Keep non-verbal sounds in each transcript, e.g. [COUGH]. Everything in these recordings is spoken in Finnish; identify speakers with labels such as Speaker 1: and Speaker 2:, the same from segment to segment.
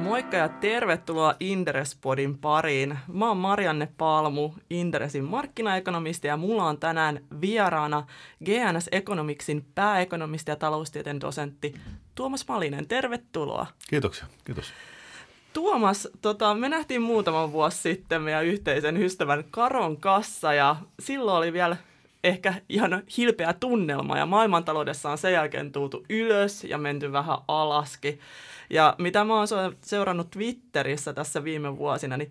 Speaker 1: Moikka ja tervetuloa Inderespodin pariin. Mä oon Marianne Palmu, Inderesin markkinaekonomisti ja mulla on tänään vieraana GNS Economicsin pääekonomisti ja taloustieteen dosentti Tuomas Malinen. Tervetuloa.
Speaker 2: Kiitoksia, kiitos.
Speaker 1: Tuomas, tota, me nähtiin muutama vuosi sitten meidän yhteisen ystävän Karon kassa ja silloin oli vielä ehkä ihan hilpeä tunnelma ja maailmantaloudessa on sen jälkeen tultu ylös ja menty vähän alaskin. Ja mitä mä oon seurannut Twitterissä tässä viime vuosina, niin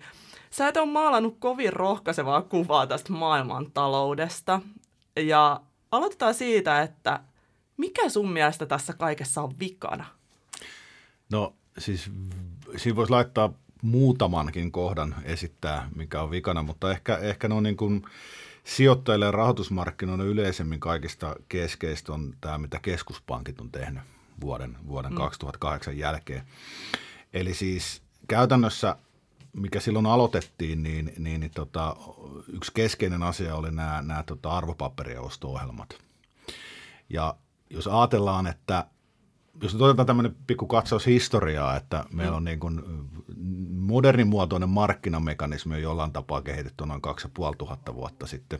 Speaker 1: sä et ole maalannut kovin rohkaisevaa kuvaa tästä maailmantaloudesta. Ja aloitetaan siitä, että mikä sun mielestä tässä kaikessa on vikana?
Speaker 2: No siis siinä voisi laittaa muutamankin kohdan esittää, mikä on vikana, mutta ehkä, ehkä ne on niin kuin sijoittajille ja rahoitusmarkkinoille yleisemmin kaikista keskeistä on tämä, mitä keskuspankit on tehnyt vuoden, vuoden mm. 2008 jälkeen. Eli siis käytännössä, mikä silloin aloitettiin, niin, niin, niin tota, yksi keskeinen asia oli nämä, nämä tota arvopaperien osto-ohjelmat. Ja jos ajatellaan, että jos nyt otetaan tämmöinen pikku katsaus historiaa, että meillä on niin kuin modernin muotoinen markkinamekanismi on jollain tapaa kehitetty noin 2500 vuotta sitten.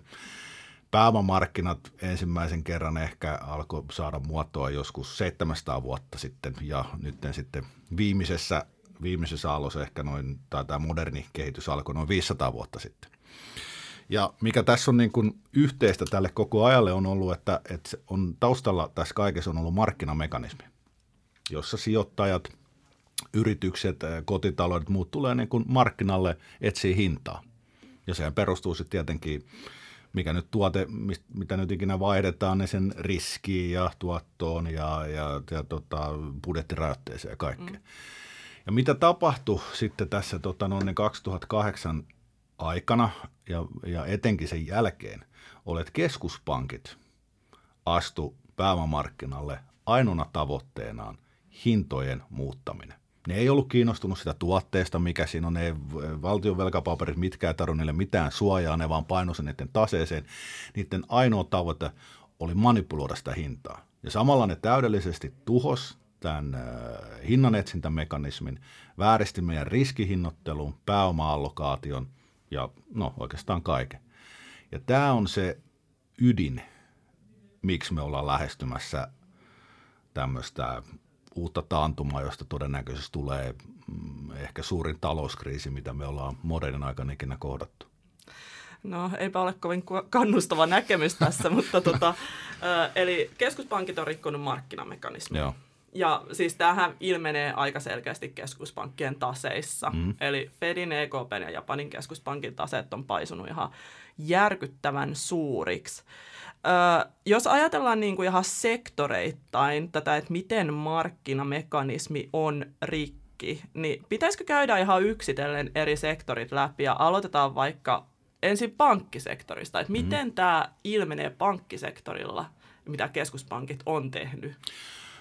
Speaker 2: Pääomamarkkinat ensimmäisen kerran ehkä alkoi saada muotoa joskus 700 vuotta sitten ja nyt sitten viimeisessä, viimeisessä aallossa ehkä noin, tai tämä moderni kehitys alkoi noin 500 vuotta sitten. Ja mikä tässä on niin kuin yhteistä tälle koko ajalle on ollut, että, että on taustalla tässä kaikessa on ollut markkinamekanismi, jossa sijoittajat, yritykset, kotitaloudet, muut tulee niin kuin markkinalle etsiä hintaa. Ja sehän perustuu sitten tietenkin mikä nyt tuote, mitä nyt ikinä vaihdetaan, niin sen riskiin ja tuottoon ja, ja, ja tota, budjettirajoitteeseen ja kaikkea. Mm. Ja mitä tapahtui sitten tässä tota, noin 2008 aikana ja, ja etenkin sen jälkeen, olet keskuspankit astu pääomamarkkinalle ainoana tavoitteenaan hintojen muuttaminen. Ne ei ollut kiinnostunut sitä tuotteesta, mikä siinä on, ne valtion velkapaperit, mitkä ei tarvitse niille mitään suojaa, ne vaan paino sen niiden taseeseen. Niiden ainoa tavoite oli manipuloida sitä hintaa. Ja samalla ne täydellisesti tuhos tämän äh, hinnanetsintämekanismin, vääristi meidän riskihinnottelun, pääoma-allokaation ja no oikeastaan kaiken. Ja tämä on se ydin, miksi me ollaan lähestymässä tämmöistä uutta taantumaa, josta todennäköisesti tulee mm, ehkä suurin talouskriisi, mitä me ollaan modernin aikana ikinä kohdattu.
Speaker 1: No eipä ole kovin kannustava näkemys tässä, [LAUGHS] mutta tota, eli keskuspankit on rikkonut markkinamekanismia. Joo. Ja siis tämähän ilmenee aika selkeästi keskuspankkien taseissa. Mm. Eli Fedin, EKP ja Japanin keskuspankin taseet on paisunut ihan järkyttävän suuriksi. Ö, jos ajatellaan niin kuin ihan sektoreittain tätä, että miten markkinamekanismi on rikki, niin pitäisikö käydä ihan yksitellen eri sektorit läpi ja aloitetaan vaikka ensin pankkisektorista, että miten mm. tämä ilmenee pankkisektorilla, mitä keskuspankit on tehnyt?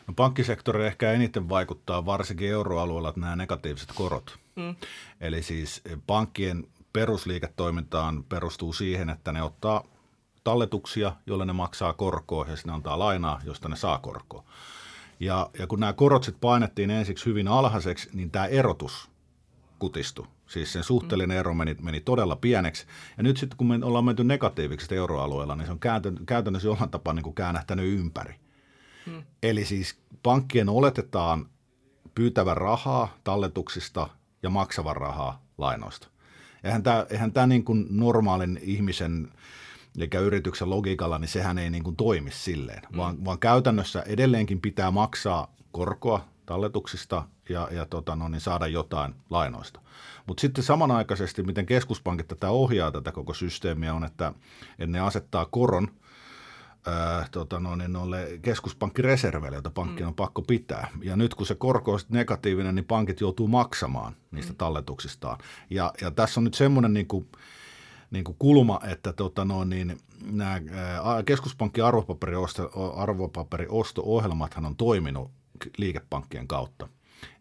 Speaker 2: No, pankkisektori ehkä eniten vaikuttaa varsinkin euroalueella nämä negatiiviset korot. Mm. Eli siis pankkien perusliiketoimintaan perustuu siihen, että ne ottaa talletuksia, joille ne maksaa korkoa ja sinne antaa lainaa, josta ne saa korkoa. Ja, ja kun nämä korot sitten painettiin ensiksi hyvin alhaiseksi, niin tämä erotus kutistui. Siis sen suhteellinen ero meni, meni todella pieneksi. Ja nyt sitten kun me ollaan menty negatiiviksi euroalueella, niin se on käytännössä jollain tapaa niin kuin käännähtänyt ympäri. Hmm. Eli siis pankkien oletetaan pyytävän rahaa talletuksista ja maksavan rahaa lainoista. Eihän tämä, eihän tämä niin kuin normaalin ihmisen eli yrityksen logiikalla, niin sehän ei niin kuin toimi silleen, mm. vaan, vaan käytännössä edelleenkin pitää maksaa korkoa talletuksista ja, ja tota, no, niin saada jotain lainoista. Mutta sitten samanaikaisesti, miten keskuspankit tätä ohjaa tätä koko systeemiä on, että, että ne asettaa koron ää, tota, no, niin noille keskuspankkireserveille, joita pankkien mm. on pakko pitää. Ja nyt kun se korko on negatiivinen, niin pankit joutuu maksamaan niistä mm. talletuksistaan. Ja, ja tässä on nyt semmoinen niin kuin, niin kuin kulma, että tota no, niin, nämä keskuspankin arvopaperiosto-ohjelmathan on toiminut liikepankkien kautta.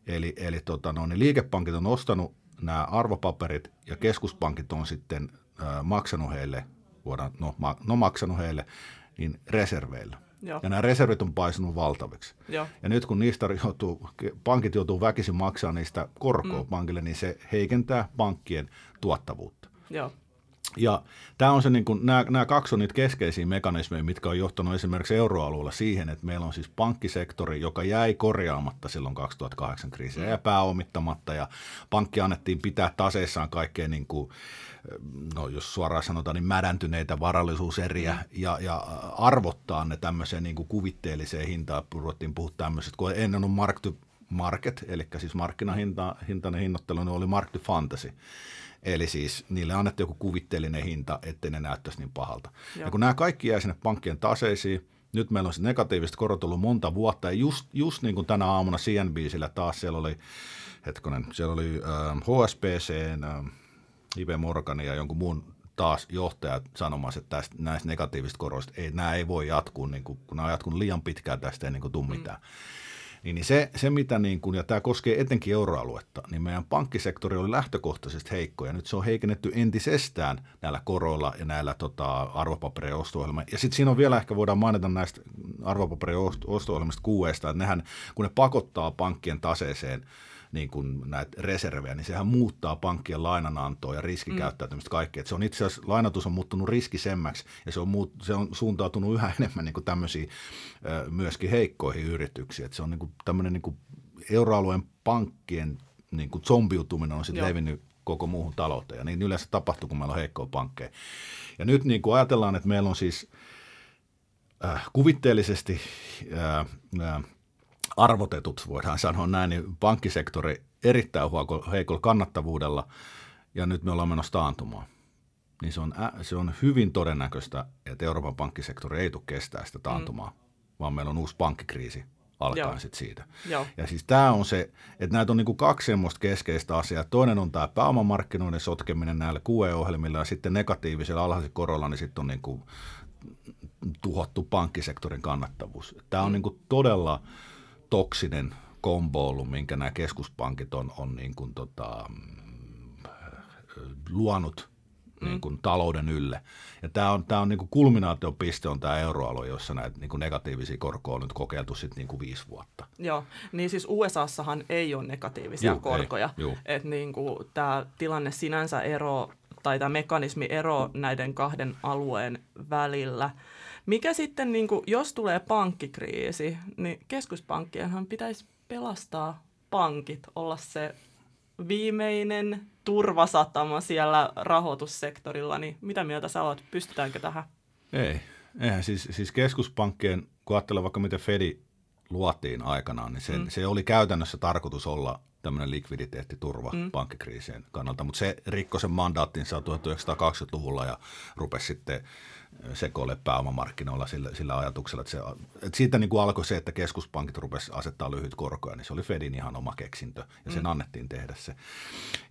Speaker 2: Eli, eli tota no, niin liikepankit on ostanut nämä arvopaperit ja keskuspankit on sitten äh, maksanut heille, voidaan, no, ma, no maksanut heille, niin reserveillä. Joo. Ja nämä reservit on paisunut valtaviksi. Joo. Ja nyt kun niistä joutuu, pankit joutuu väkisin maksamaan niistä korkoa mm. pankille, niin se heikentää pankkien tuottavuutta. Joo. Ja tämä on se, niin kuin, nämä, nämä kaksi on niitä keskeisiä mekanismeja, mitkä on johtanut esimerkiksi euroalueella siihen, että meillä on siis pankkisektori, joka jäi korjaamatta silloin 2008 kriisiä ja pääomittamatta ja pankki annettiin pitää taseissaan kaikkea niin kuin, no jos suoraan sanotaan, niin mädäntyneitä varallisuuseriä mm. ja, ja arvottaa ne tämmöiseen niin kuin kuvitteelliseen hintaan. Ruvettiin puhua tämmöiset, kun ennen on mark to market, eli siis markkinahintainen hinnoittelu, ne oli mark to fantasy. Eli siis niille annettiin joku kuvitteellinen hinta, ettei ne näyttäisi niin pahalta. Joo. Ja kun nämä kaikki jää sinne pankkien taseisiin, nyt meillä on se negatiiviset korot ollut monta vuotta, ja just, just niin kuin tänä aamuna CNBCillä taas siellä oli, hetkonen, siellä oli äh, HSBC, äh, IP Morgan ja jonkun muun taas johtajat sanomassa, että tästä, näistä negatiivisista koroista, ei, nämä ei voi jatkuu, niin kuin, kun nämä on jatkunut liian pitkään, tästä ei niin kuin tule mm. mitään. Niin, niin se, se mitä niin kuin, ja tämä koskee etenkin euroaluetta, niin meidän pankkisektori oli lähtökohtaisesti heikko ja nyt se on heikennetty entisestään näillä koroilla ja näillä tota, arvopaperien osto Ja sitten siinä on vielä ehkä voidaan mainita näistä arvopaperien osto-ohjelmista että nehän, kun ne pakottaa pankkien taseeseen niin kuin näitä reservejä, niin sehän muuttaa pankkien lainanantoa ja riskikäyttäytymistä kaikkea. se on itse asiassa, lainatus on muuttunut riskisemmäksi ja se on, muut, se on suuntautunut yhä [LAUGHS] enemmän niin kuin tämmöisiin myöskin heikkoihin yrityksiin. Et se on niin kuin tämmöinen niin kuin euroalueen pankkien niin kuin zombiutuminen on sitten levinnyt koko muuhun talouteen. Ja niin yleensä tapahtuu, kun meillä on heikkoja pankkeja. Ja nyt niin kuin ajatellaan, että meillä on siis äh, kuvitteellisesti äh, äh, arvotetut, voidaan sanoa näin, niin pankkisektori erittäin heikolla kannattavuudella ja nyt me ollaan menossa taantumaan. Niin se on, se on hyvin todennäköistä, että Euroopan pankkisektori ei tule kestää sitä taantumaa, mm. vaan meillä on uusi pankkikriisi alkaen sitten siitä. Joo. Ja siis tämä on se, että näitä on niinku kaksi semmoista keskeistä asiaa. Toinen on tämä pääomamarkkinoiden sotkeminen näillä QE-ohjelmilla ja sitten negatiivisella alhaisella korolla, niin sitten on niinku tuhottu pankkisektorin kannattavuus. Tämä on mm. niinku todella toksinen kombo ollut, minkä nämä keskuspankit on, on niin kuin tota, luonut mm. niin kuin talouden ylle. Ja tämä on, tämä on niin kuin kulminaatiopiste on tämä euroalue, jossa näitä niin kuin negatiivisia korkoja on nyt kokeiltu sitten niin kuin viisi vuotta.
Speaker 1: Joo, niin siis USAssahan ei ole negatiivisia Juh, korkoja. Että niin kuin tämä tilanne sinänsä ero tai tämä mekanismi ero näiden kahden alueen välillä – mikä sitten, niin kuin, jos tulee pankkikriisi, niin keskuspankkienhan pitäisi pelastaa pankit, olla se viimeinen turvasatama siellä rahoitussektorilla, niin mitä mieltä sä oot? Pystytäänkö tähän?
Speaker 2: Ei. Eihän siis, siis keskuspankkien, kun ajattelee vaikka miten Fedi luotiin aikanaan, niin se, mm. se oli käytännössä tarkoitus olla tämmöinen likviditeettiturva mm. pankkikriisien kannalta, mutta se rikkoi sen mandaattinsa 1920-luvulla ja rupesi sitten sekoille pääomamarkkinoilla sillä, sillä ajatuksella, että, se, että siitä niin kuin alkoi se, että keskuspankit rupesivat asettaa lyhyt korkoja, niin se oli Fedin ihan oma keksintö ja sen mm. annettiin tehdä se.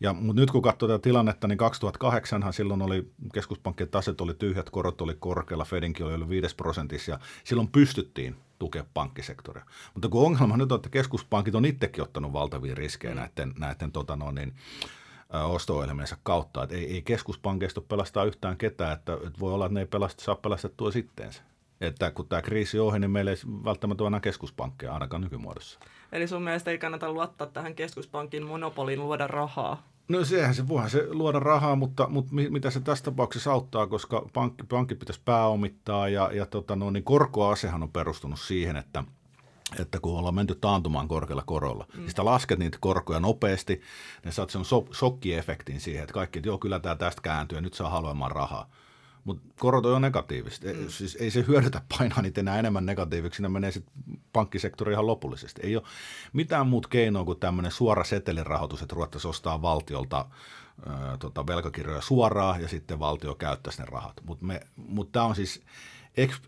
Speaker 2: Ja, mutta nyt kun katsoo tätä tilannetta, niin 2008 silloin oli keskuspankkien taset oli tyhjät, korot oli korkealla, Fedinkin oli yli 5 prosentissa ja silloin pystyttiin tukea pankkisektoria. Mutta kun ongelma nyt on, että keskuspankit on itsekin ottanut valtavia riskejä mm. näiden, näiden tota no, niin, osto-ohjelmiensa kautta. Että ei, ei keskuspankeista pelastaa yhtään ketään, että, että voi olla, että ne ei pelasta, saa pelastettua sitteensä. Että kun tämä kriisi ohi, niin meillä ei välttämättä ole enää keskuspankkeja ainakaan nykymuodossa.
Speaker 1: Eli sun mielestä ei kannata luottaa tähän keskuspankin monopoliin luoda rahaa?
Speaker 2: No sehän se, voihan se luoda rahaa, mutta, mutta mitä se tässä tapauksessa auttaa, koska pankki, pankki pitäisi pääomittaa ja, ja tota, no, niin korkoasehan on perustunut siihen, että – että kun ollaan menty taantumaan korkealla korolla, mm. niin sitä lasket niitä korkoja nopeasti, niin saat sen so- shokkiefektin siihen, että kaikki, että joo, kyllä tämä tästä kääntyy ja nyt saa halvemman rahaa. Mutta korot on jo negatiivista. Mm. Siis ei se hyödytä painaa niitä enää enemmän negatiiviksi, ne menee sitten pankkisektori ihan lopullisesti. Ei ole mitään muut keinoa kuin tämmöinen suora setelirahoitus, että ruvettaisiin ostaa valtiolta ää, tota, velkakirjoja suoraan ja sitten valtio käyttäisi ne rahat. Mutta mut tämä on siis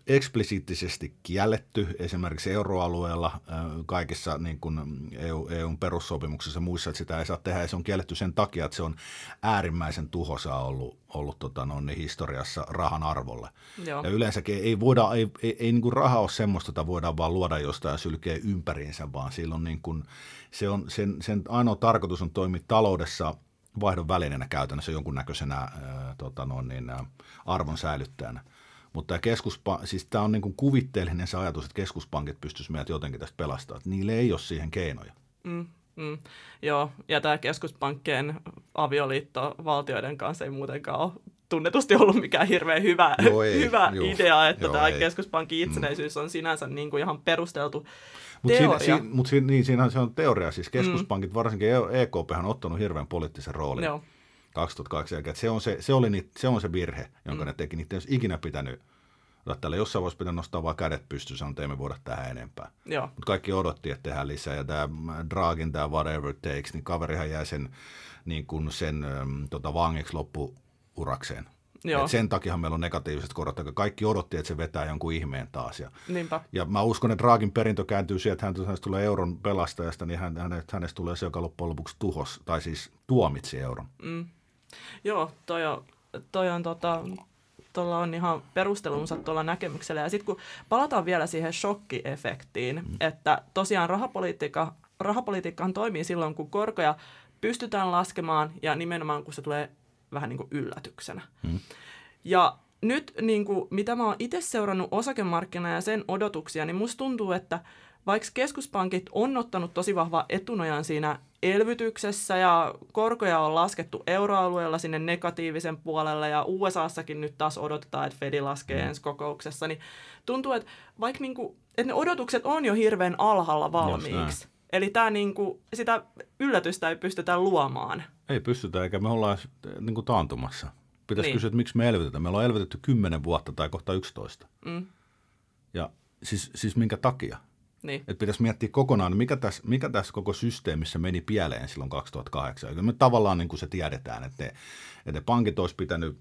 Speaker 2: eksplisiittisesti kielletty esimerkiksi euroalueella kaikissa niin kuin EU, EUn perussopimuksissa muissa, että sitä ei saa tehdä ja se on kielletty sen takia, että se on äärimmäisen tuhosa ollut, ollut tota, no, niin historiassa rahan arvolle. Joo. Ja yleensäkin ei, voida, ei, ei, ei niin kuin raha ole semmoista, jota voidaan vaan luoda jostain sylkeä ympäriinsä, vaan silloin niin kuin, se on, sen, sen ainoa tarkoitus on toimia taloudessa vaihdon välineenä käytännössä jonkunnäköisenä ää, tota, no, niin, ää, arvon säilyttäjänä. Mutta tämä, keskuspa, siis tämä on niin kuin kuvitteellinen se ajatus, että keskuspankit pystyisivät meidät jotenkin tästä pelastamaan. Niille ei ole siihen keinoja.
Speaker 1: Mm, mm. Joo, ja tämä keskuspankkien avioliitto valtioiden kanssa ei muutenkaan ole tunnetusti ollut mikään hirveän hyvä, [LAUGHS] joo, ei, hyvä joo, idea, että joo, tämä ei. keskuspankin mm. itsenäisyys on sinänsä niin kuin ihan perusteltu
Speaker 2: mutta teoria. Siinä, si, mut siinä, niin, siinä se on teoria. Siis keskuspankit, mm. varsinkin EKP, on ottanut hirveän poliittisen roolin. Joo. 2008 jälkeen. Se on se, se, oli niit, se on se virhe, jonka mm. ne teki. Niitä ei olisi ikinä pitänyt Tällä jossain voisi pitää nostaa vain kädet pystyyn, sanoa, että emme voida tähän enempää. Mutta kaikki odotti, että tehdään lisää. Ja tämä Dragin, tämä whatever takes, niin kaverihan jäi sen, niin kuin sen ähm, tota, vangiksi loppuurakseen. Joo. Et sen takia meillä on negatiiviset korot, koska kaikki odotti, että se vetää jonkun ihmeen taas. Ja,
Speaker 1: Niinpä.
Speaker 2: ja mä uskon, että Dragin perintö kääntyy siihen, että hänestä tulee euron pelastajasta, niin hänestä, hänestä tulee se, joka loppujen lopuksi tuhos, tai siis tuomitsi euron. Mm.
Speaker 1: Joo, toi on, toi on tota, tuolla on ihan perustelunsa tuolla näkemyksellä. Ja sitten kun palataan vielä siihen shokkiefektiin, mm. että tosiaan rahapolitiikka, rahapolitiikkahan toimii silloin, kun korkoja pystytään laskemaan ja nimenomaan kun se tulee vähän niin kuin yllätyksenä. Mm. Ja nyt niin kuin, mitä mä oon itse seurannut osakemarkkinaa ja sen odotuksia, niin musta tuntuu, että vaikka keskuspankit on ottanut tosi vahva etunojan siinä elvytyksessä ja korkoja on laskettu euroalueella sinne negatiivisen puolelle ja USAssakin nyt taas odotetaan, että Fedi laskee mm. ensi kokouksessa, niin tuntuu, että vaikka niinku, että ne odotukset on jo hirveän alhaalla valmiiksi. Eli tämä niinku, sitä yllätystä ei pystytä luomaan.
Speaker 2: Ei pystytä, eikä me ollaan niin kuin taantumassa. Pitäisi niin. kysyä, että miksi me elvytetään. Me ollaan elvytetty 10 vuotta tai kohta 11. Mm. Ja siis, siis minkä takia? Niin. Että pitäisi miettiä kokonaan, mikä tässä, mikä tässä koko systeemissä meni pieleen silloin 2008. me tavallaan niin kuin se tiedetään, että ne, että ne pankit olisi pitänyt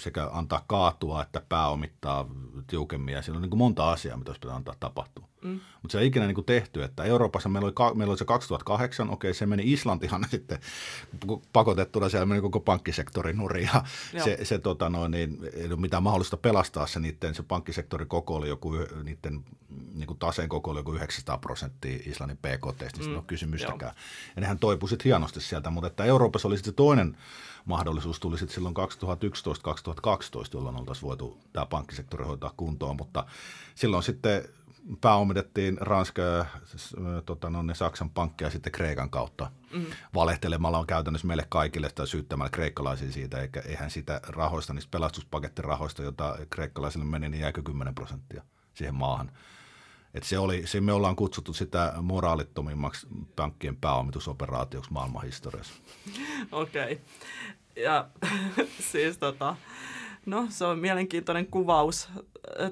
Speaker 2: sekä antaa kaatua että pääomittaa tiukemmin. Ja siinä on niin kuin monta asiaa, mitä olisi pitänyt antaa tapahtua. Mm. Mutta se ei ikinä niin kuin tehty. Että Euroopassa meillä oli, meillä oli se 2008, okei se meni Islantihan [LAUGHS] sitten pakotettuna, siellä meni koko pankkisektori nurin. Ja se, se tota noin, niin, ei ole mitään mahdollista pelastaa se niiden, se pankkisektorin koko oli joku, niiden niin kuin taseen koko oli joku 900 prosenttia Islannin PKT, niin mm. ole kysymystäkään. Joo. Ja nehän toipuivat hienosti sieltä, mutta että Euroopassa oli sitten toinen mahdollisuus tuli sitten silloin 2011-2012, jolloin oltaisiin voitu tämä pankkisektori hoitaa kuntoon, mutta silloin sitten pääomitettiin Ranska ja tota, no, ne Saksan pankkeja sitten Kreikan kautta mm. valehtelemalla on käytännössä meille kaikille tai syyttämällä kreikkalaisia siitä, eikä eihän sitä rahoista, niistä pelastuspakettirahhoista, jota kreikkalaisille meni, niin jääkö 10 prosenttia siihen maahan. Et se oli, se me ollaan kutsuttu sitä moraalittomimmaksi pankkien pääomitusoperaatioksi maailmanhistoriassa. [LAUGHS]
Speaker 1: Okei. Okay. Ja [LAUGHS] siis tota, no se on mielenkiintoinen kuvaus.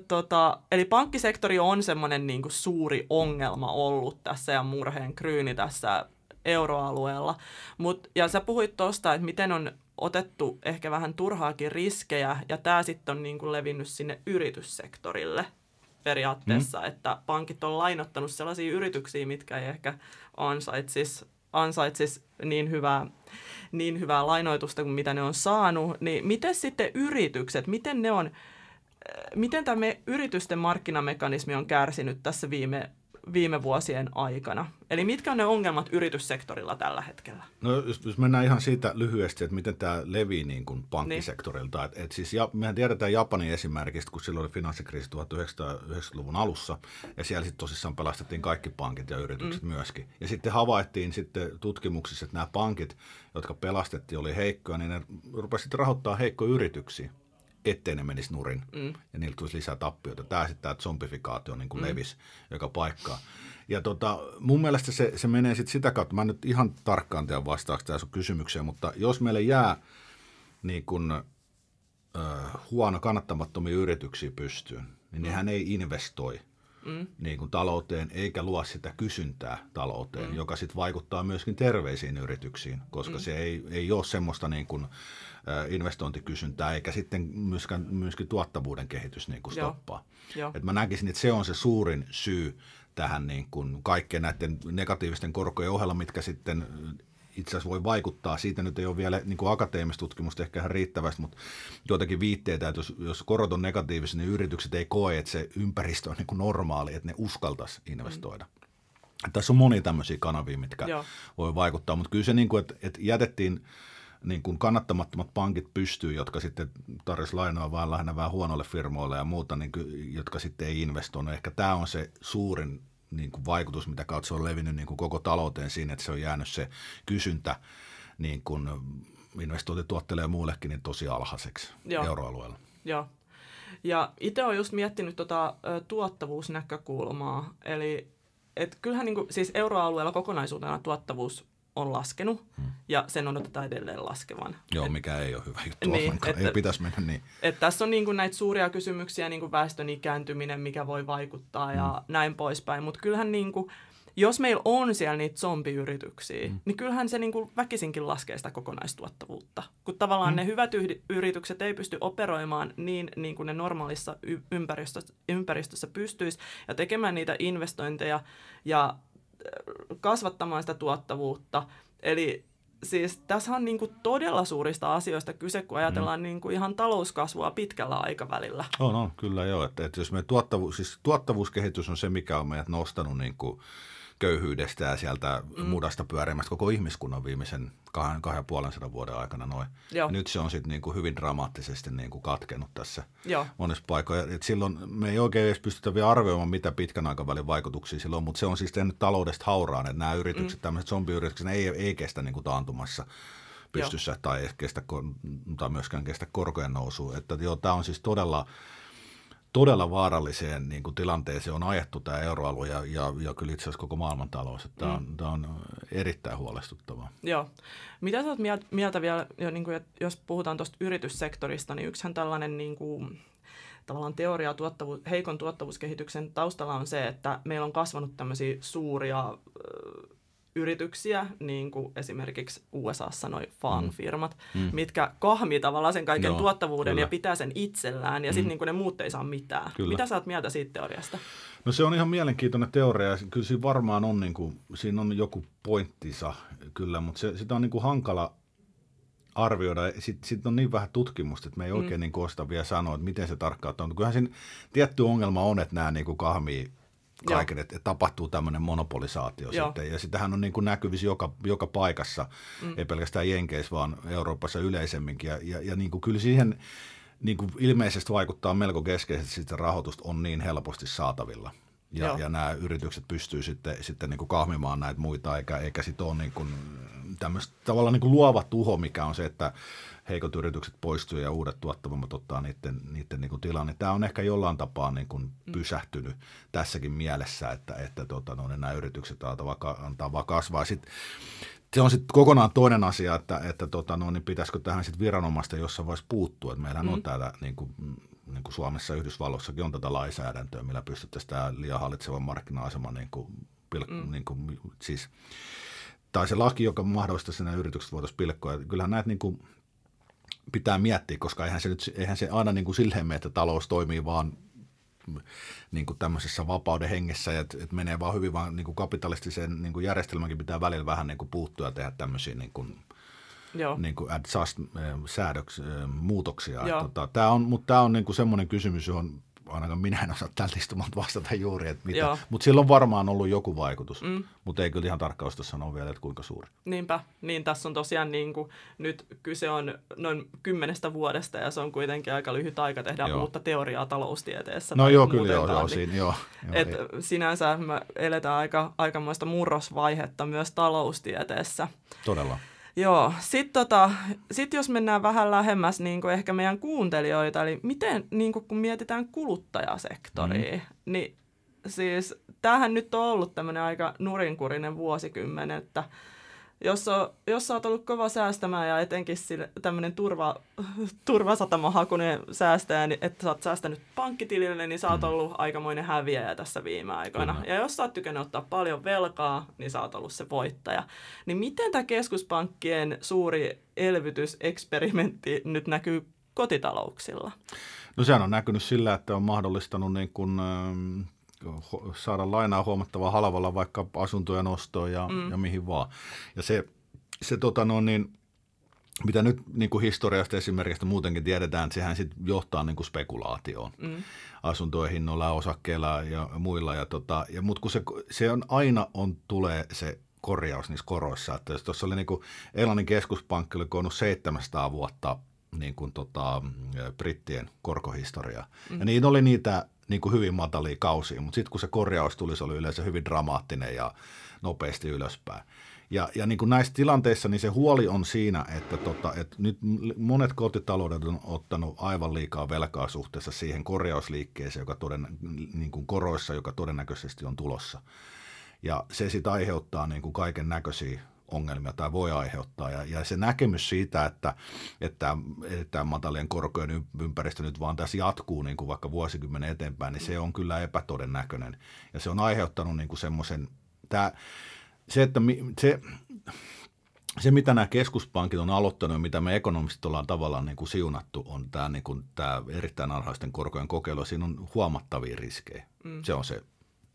Speaker 1: Tota, eli pankkisektori on semmoinen niin suuri ongelma ollut tässä ja murheen kryyni tässä euroalueella. Mut, ja sä puhuit tuosta, että miten on otettu ehkä vähän turhaakin riskejä, ja tämä sitten on niin kuin levinnyt sinne yrityssektorille periaatteessa, mm. että pankit on lainottanut sellaisia yrityksiä, mitkä ei ehkä ansaitsisi ansaitsis niin hyvää, niin hyvää lainoitusta kuin mitä ne on saanut, niin miten sitten yritykset, miten ne on, miten tämä yritysten markkinamekanismi on kärsinyt tässä viime viime vuosien aikana? Eli mitkä on ne ongelmat yrityssektorilla tällä hetkellä?
Speaker 2: No jos, jos mennään ihan siitä lyhyesti, että miten tämä levii niin kuin pankkisektorilta. Niin. Et, et siis, ja, mehän tiedetään Japanin esimerkistä, kun silloin oli finanssikriisi 1990-luvun alussa, ja siellä sitten tosissaan pelastettiin kaikki pankit ja yritykset mm. myöskin. Ja sitten havaittiin sitten tutkimuksissa, että nämä pankit, jotka pelastettiin, oli heikkoja, niin ne rupesivat rahoittaa heikkoja yrityksiä ettei ne menisi nurin mm. ja niillä tulisi lisää tappioita. Tämä sitten tämä zombifikaatio niin kuin mm. levisi joka paikkaan. Ja tota, mun mielestä se, se menee sitten sitä kautta, mä en nyt ihan tarkkaan tiedä vastaaksi tähän sun kysymykseen, mutta jos meille jää niin kun, äh, huono kannattamattomia yrityksiä pystyyn, niin mm. nehän ei investoi mm. niin kuin talouteen eikä luo sitä kysyntää talouteen, mm. joka sitten vaikuttaa myöskin terveisiin yrityksiin, koska mm. se ei, ei ole semmoista niin kuin, investointikysyntää, eikä sitten myöskään, myöskin tuottavuuden kehitys niin kuin stoppaa. Joo. Et mä näkisin, että se on se suurin syy tähän niin kuin kaikkien näiden negatiivisten korkojen ohella, mitkä sitten itse asiassa voi vaikuttaa. Siitä nyt ei ole vielä niin kuin akateemista tutkimusta ehkä ihan riittävästi, mutta joitakin viitteitä, että jos, jos korot on negatiivisia, niin yritykset ei koe, että se ympäristö on niin kuin normaali, että ne uskaltaisi investoida. Mm. Tässä on monia tämmöisiä kanavia, mitkä Joo. voi vaikuttaa, mutta kyllä se, niin kuin, että, että jätettiin niin kuin kannattamattomat pankit pystyy, jotka sitten tarjosivat lainoa vain lähinnä vähän huonoille firmoille ja muuta, niin kuin, jotka sitten ei investoinut. Ehkä tämä on se suurin niin kuin vaikutus, mitä kautta se on levinnyt niin kuin koko talouteen siinä, että se on jäänyt se kysyntä niin kuin investointituotteille ja muullekin niin tosi alhaiseksi Joo. euroalueella.
Speaker 1: Joo. Ja itse olen just miettinyt tota, tuottavuusnäkökulmaa, eli et kyllähän niin kuin, siis euroalueella kokonaisuutena tuottavuus on laskenut hmm. ja sen odotetaan edelleen laskevan.
Speaker 2: Joo, et, mikä ei ole hyvä juttu niin, että, ei pitäisi mennä niin.
Speaker 1: Et tässä on niin kuin näitä suuria kysymyksiä, niin kuin väestön ikääntyminen, mikä voi vaikuttaa hmm. ja näin poispäin, mutta kyllähän niin kuin, jos meillä on siellä niitä zombiyrityksiä, mm. niin kyllähän se niin kuin väkisinkin laskee sitä kokonaistuottavuutta. Kun tavallaan mm. ne hyvät yritykset ei pysty operoimaan niin, niin kuin ne normaalissa y- ympäristössä, ympäristössä pystyisi ja tekemään niitä investointeja ja kasvattamaan sitä tuottavuutta. Eli siis tässä on niin kuin todella suurista asioista kyse, kun ajatellaan mm. niin kuin ihan talouskasvua pitkällä aikavälillä.
Speaker 2: On, on kyllä joo. Että, että jos me tuottavuus, siis tuottavuuskehitys on se, mikä on meidät nostanut niin kuin köyhyydestä ja sieltä mm. mudasta pyörimästä koko ihmiskunnan viimeisen kahden, kahden puolen sadan vuoden aikana noin. Ja nyt se on sitten niinku hyvin dramaattisesti niinku katkenut tässä Joo. monessa paikoissa. Et silloin me ei oikein edes pystytä vielä arvioimaan, mitä pitkän aikavälin vaikutuksia silloin, mutta se on siis tehnyt taloudesta hauraan, että nämä yritykset, mm. tämmöiset zombiyritykset, ne ei, ei kestä niinku taantumassa pystyssä joo. tai, kestä, tai myöskään kestä korkojen nousua. Että joo, tämä on siis todella todella vaaralliseen niin kuin tilanteeseen on ajettu tämä euroalue ja, ja, ja kyllä itse asiassa koko maailmantalous. Että tämä, on, mm. tämä on erittäin huolestuttavaa.
Speaker 1: Joo. Mitä sä oot mieltä vielä, niin kuin, jos puhutaan tuosta yrityssektorista, niin yksihän tällainen niin kuin, tavallaan teoria tuottavuus, heikon tuottavuuskehityksen taustalla on se, että meillä on kasvanut tämmöisiä suuria yrityksiä, niin kuin esimerkiksi USAssa noin FAN-firmat, mm. mm. mitkä kahmii tavallaan sen kaiken Joo, tuottavuuden kyllä. ja pitää sen itsellään, ja mm. sitten niin ne muut ei saa mitään. Kyllä. Mitä sä oot mieltä siitä teoriasta?
Speaker 2: No se on ihan mielenkiintoinen teoria, kyllä siinä varmaan on, niin kuin, siinä on joku pointtinsa kyllä, mutta se, sitä on niin kuin hankala arvioida. Sitten sit on niin vähän tutkimusta, että me ei mm. oikein niin osta vielä sanoa, että miten se tarkkaan on. Kyllähän siinä tietty ongelma on, että nämä niin kuin kahmii kaiken, että, että tapahtuu tämmöinen monopolisaatio Joo. sitten. Ja sitähän on niin kuin näkyvissä joka, joka paikassa, mm. ei pelkästään Jenkeissä, vaan Euroopassa yleisemminkin. Ja, ja, ja niin kuin kyllä siihen niin kuin ilmeisesti vaikuttaa melko keskeisesti, että rahoitusta on niin helposti saatavilla. Ja, ja nämä yritykset pystyy sitten, sitten niin kuin kahmimaan näitä muita, eikä, eikä sitten ole niin kuin tämmöistä tavallaan niin kuin luova tuho, mikä on se, että heikot yritykset poistuu ja uudet tuottavammat ottaa niiden, niiden niin kuin tilan. Niin tämä on ehkä jollain tapaa niin kuin mm. pysähtynyt tässäkin mielessä, että, että tota, no, nämä yritykset antaa, antaa vaan kasvaa. Sitten, se on sitten kokonaan toinen asia, että, että tota, no, niin pitäisikö tähän sitten viranomaista jossain vaiheessa puuttua. Että meillähän mm. on täällä niin kuin, niin kuin Suomessa ja Yhdysvalloissakin on tätä lainsäädäntöä, millä pystyttäisiin tämä liian hallitsevan markkina-asema niin kuin, mm. niin kuin, siis, tai se laki, joka mahdollistaa sen yritykset voitaisiin pilkkoa. Kyllähän näitä niin kuin, pitää miettiä, koska eihän se, nyt, eihän se aina niin kuin silleen mene, että talous toimii vaan niin kuin tämmöisessä vapauden hengessä, että, että menee vaan hyvin, vaan niin kuin kapitalistiseen niin kuin järjestelmänkin pitää välillä vähän niin kuin puuttua ja tehdä tämmöisiä niin kuin, Joo. Niin kuin adjust-säädöksiä, muutoksia. Tota, tämä on, mutta tämä on niin kuin semmoinen kysymys, johon ainakaan minä en osaa tältä istumalta vastata juuri, että mitä. Mutta sillä on varmaan ollut joku vaikutus, mm. mutta ei kyllä ihan tarkkaan sanoa vielä, että kuinka suuri.
Speaker 1: Niinpä, niin tässä on tosiaan niin kuin, nyt kyse on noin kymmenestä vuodesta ja se on kuitenkin aika lyhyt aika tehdä joo. uutta teoriaa taloustieteessä.
Speaker 2: No joo, kyllä joo, joo, siinä, joo,
Speaker 1: joo Et sinänsä me eletään aika, aikamoista murrosvaihetta myös taloustieteessä.
Speaker 2: Todella.
Speaker 1: Joo, sitten tota, sit jos mennään vähän lähemmäs niin kuin ehkä meidän kuuntelijoita, eli miten niin kuin kun mietitään kuluttajasektoria, mm. niin siis tämähän nyt on ollut tämmöinen aika nurinkurinen vuosikymmen, että jos, on, jos oot ollut kova säästämään ja etenkin tämmöinen turva, [LAUGHS] turvasatamahakunen säästäjä, niin että sä oot säästänyt pankkitilille, niin sä oot mm. ollut aikamoinen häviäjä tässä viime aikoina. Kyllä. Ja jos sä oot tykännyt ottaa paljon velkaa, niin sä oot ollut se voittaja. Niin miten tämä keskuspankkien suuri elvytyseksperimentti nyt näkyy kotitalouksilla?
Speaker 2: No sehän on näkynyt sillä, että on mahdollistanut niin kuin, saada lainaa huomattavaa halvalla vaikka asuntojen ostoon ja, mm. ja mihin vaan. Ja se, se tota no, niin, mitä nyt niin kuin historiasta esimerkiksi muutenkin tiedetään, että sehän sit johtaa niin kuin spekulaatioon mm. asuntojen hinnoilla, osakkeilla ja muilla. Ja tota, ja, mutta kun se, se on aina on, tulee se korjaus niissä koroissa. Että jos tuossa oli niin kuin Englannin keskuspankki oli koonnut 700 vuotta niin kuin tota, brittien korkohistoriaa. Mm. Ja niin oli niitä niin kuin hyvin matalia kausia, mutta sitten kun se korjaus tuli, se oli yleensä hyvin dramaattinen ja nopeasti ylöspäin. Ja, ja niin kuin näissä tilanteissa niin se huoli on siinä, että, tota, että nyt monet kotitaloudet on ottanut aivan liikaa velkaa suhteessa siihen korjausliikkeeseen, joka toden, niin kuin koroissa, joka todennäköisesti on tulossa. Ja se sitten aiheuttaa niin kuin kaiken näköisiä ongelmia tai voi aiheuttaa. Ja, ja se näkemys siitä, että, että, että matalien korkojen ympäristö nyt vaan tässä jatkuu niin kuin vaikka vuosikymmenen eteenpäin, niin se on kyllä epätodennäköinen. Ja se on aiheuttanut niin kuin semmoisen, tämä, se, että se, se, mitä nämä keskuspankit on aloittanut ja mitä me ekonomistit ollaan tavallaan niin kuin siunattu, on tämä, niin kuin, tämä erittäin alhaisten korkojen kokeilu. Siinä on huomattavia riskejä. Mm. Se on se,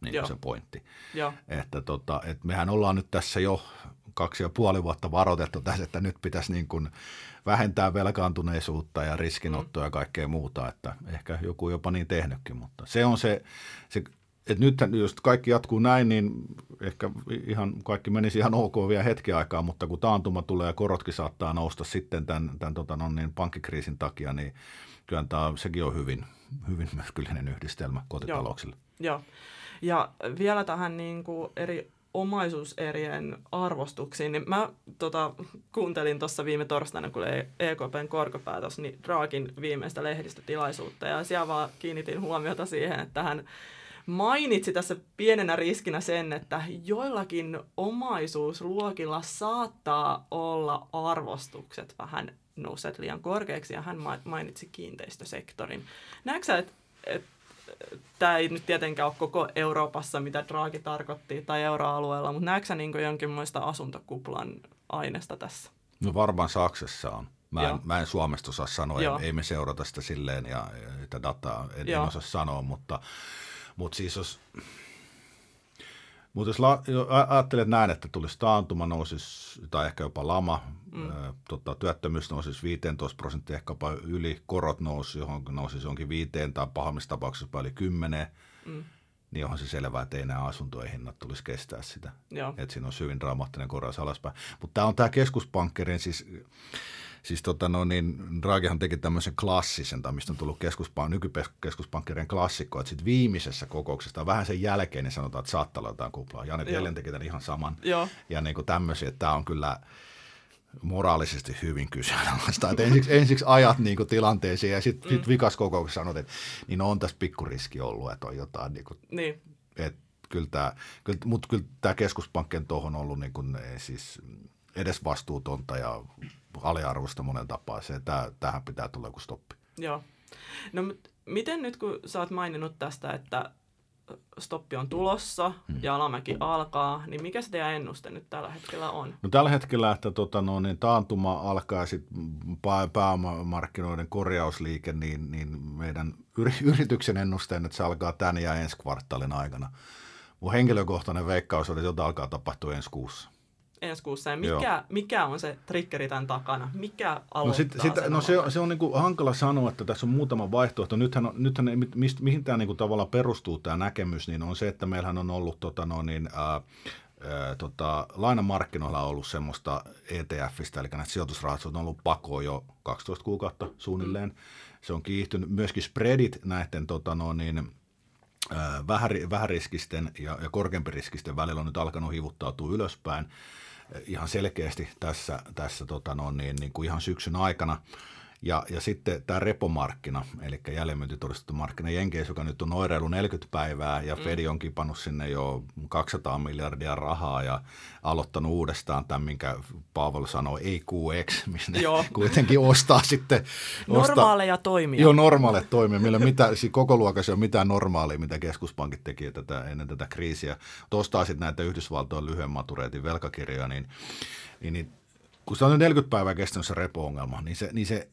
Speaker 2: niin kuin se pointti. Joo. Että, tota, että mehän ollaan nyt tässä jo kaksi ja puoli vuotta varoitettu tässä, että nyt pitäisi niin kuin vähentää velkaantuneisuutta ja riskinottoa ja kaikkea muuta, että ehkä joku jopa niin tehnytkin, mutta se on se, se että nyt jos kaikki jatkuu näin, niin ehkä ihan kaikki menisi ihan ok vielä hetki aikaa, mutta kun taantuma tulee ja korotkin saattaa nousta sitten tämän, tämän tota, no, niin pankkikriisin takia, niin kyllä tämä, sekin on hyvin, hyvin [LAUGHS] myrskyllinen yhdistelmä kotitalouksille.
Speaker 1: Joo, Joo. ja vielä tähän niin kuin eri omaisuuserien arvostuksiin, niin mä tota, kuuntelin tuossa viime torstaina, kun oli EKPn korkopäätös, niin Draakin viimeistä lehdistötilaisuutta, ja siellä vaan kiinnitin huomiota siihen, että hän mainitsi tässä pienenä riskinä sen, että joillakin omaisuusluokilla saattaa olla arvostukset vähän nousseet liian korkeaksi, ja hän mainitsi kiinteistösektorin. Näetkö että et, tämä ei nyt tietenkään ole koko Euroopassa, mitä Draghi tarkoitti, tai euroalueella, mutta näetkö niin jonkinlaista asuntokuplan aineesta tässä?
Speaker 2: No varmaan Saksassa on. Mä en, mä en Suomesta osaa sanoa, ei, ei me seurata sitä silleen ja, ja dataa en, en osaa sanoa, mutta mutta siis jos, mutta jos la, ajattelet näin, että tulisi taantuma, nousisi, tai ehkä jopa lama, mm. ää, tota, työttömyys nousisi 15 prosenttia, ehkä jopa yli, korot nousi johonkin, nousisi johonkin viiteen tai pahammissa tapauksissa yli kymmeneen, mm. niin onhan se selvää, että ei nämä asuntojen hinnat tulisi kestää sitä. Että siinä on hyvin dramaattinen korjaus alaspäin. Mutta tämä on tämä keskuspankkerin siis Siis tota no, niin Draghihan teki tämmöisen klassisen, tai mistä on tullut keskuspan, nykykeskuspankkirien klassikko, että sitten viimeisessä kokouksessa, vähän sen jälkeen, niin sanotaan, että saattaa olla jotain kuplaa. Janet Jellen teki tämän ihan saman. Joo. Ja niin kuin tämmöisiä, että tämä on kyllä moraalisesti hyvin kyseenalaista. Että ensiksi, ensiksi ajat niin kuin tilanteeseen ja sitten mm. sit vikas kokouksessa sanot, että niin on tässä pikkuriski ollut, että on jotain niin kuin, niin. että kyllä tämä, kyllä, mutta kyllä tämä keskuspankkien tuohon on ollut niin kuin, siis edes vastuutonta ja aliarvosta monen tapaa. Se, tää, tähän pitää tulla joku stoppi.
Speaker 1: Joo. No miten nyt, kun sä oot maininnut tästä, että stoppi on tulossa hmm. ja alamäki alkaa, niin mikä se teidän ennuste nyt tällä hetkellä on?
Speaker 2: No tällä hetkellä, että tota, no, niin taantuma alkaa ja sitten pääomamarkkinoiden korjausliike, niin, niin meidän yrityksen ennusteen, että se alkaa tämän ja ensi kvartaalin aikana. Mun henkilökohtainen veikkaus on, että jotain alkaa tapahtua ensi kuussa
Speaker 1: ensi kuussa ja mikä, mikä on se triggeri tämän takana? Mikä aloittaa
Speaker 2: no, sit, sit, no se, on, se on niin kuin hankala sanoa, että tässä on muutama vaihtoehto. Nythän, on, nythän mist, mihin tämä niin kuin tavallaan perustuu tämä näkemys, niin on se, että meillähän on ollut tota, no, niin, ää, tota, lainamarkkinoilla on ollut semmoista ETFistä, eli näitä sijoitusrahastoja on ollut pakoa jo 12 kuukautta suunnilleen. Mm. Se on kiihtynyt. Myöskin spreadit näiden tota, no, niin, vähäriskisten ja, ja korkeampiriskisten välillä on nyt alkanut hivuttautua ylöspäin ihan selkeästi tässä, tässä tota no, niin, niin kuin ihan syksyn aikana. Ja, ja sitten tämä repomarkkina, eli jälleenmyyntitodistettu markkina Jenkeissä, joka nyt on oireilu 40 päivää, ja mm. Fed on kipannut sinne jo 200 miljardia rahaa ja aloittanut uudestaan tämän, minkä Paavolo sanoi, ei QX, [LAUGHS] missä ne Joo. kuitenkin ostaa sitten. [LAUGHS]
Speaker 1: Normaaleja ostaa, toimia.
Speaker 2: Joo, normaaleja toimia, millä mitä, siis koko luokassa on mitään normaalia, mitä keskuspankit teki tätä, ennen tätä kriisiä. Ostaa sitten näitä Yhdysvaltojen lyhyen matureetin velkakirjoja, niin, niin, niin kun se on 40 päivää kestänyt se repo-ongelma, niin se, niin se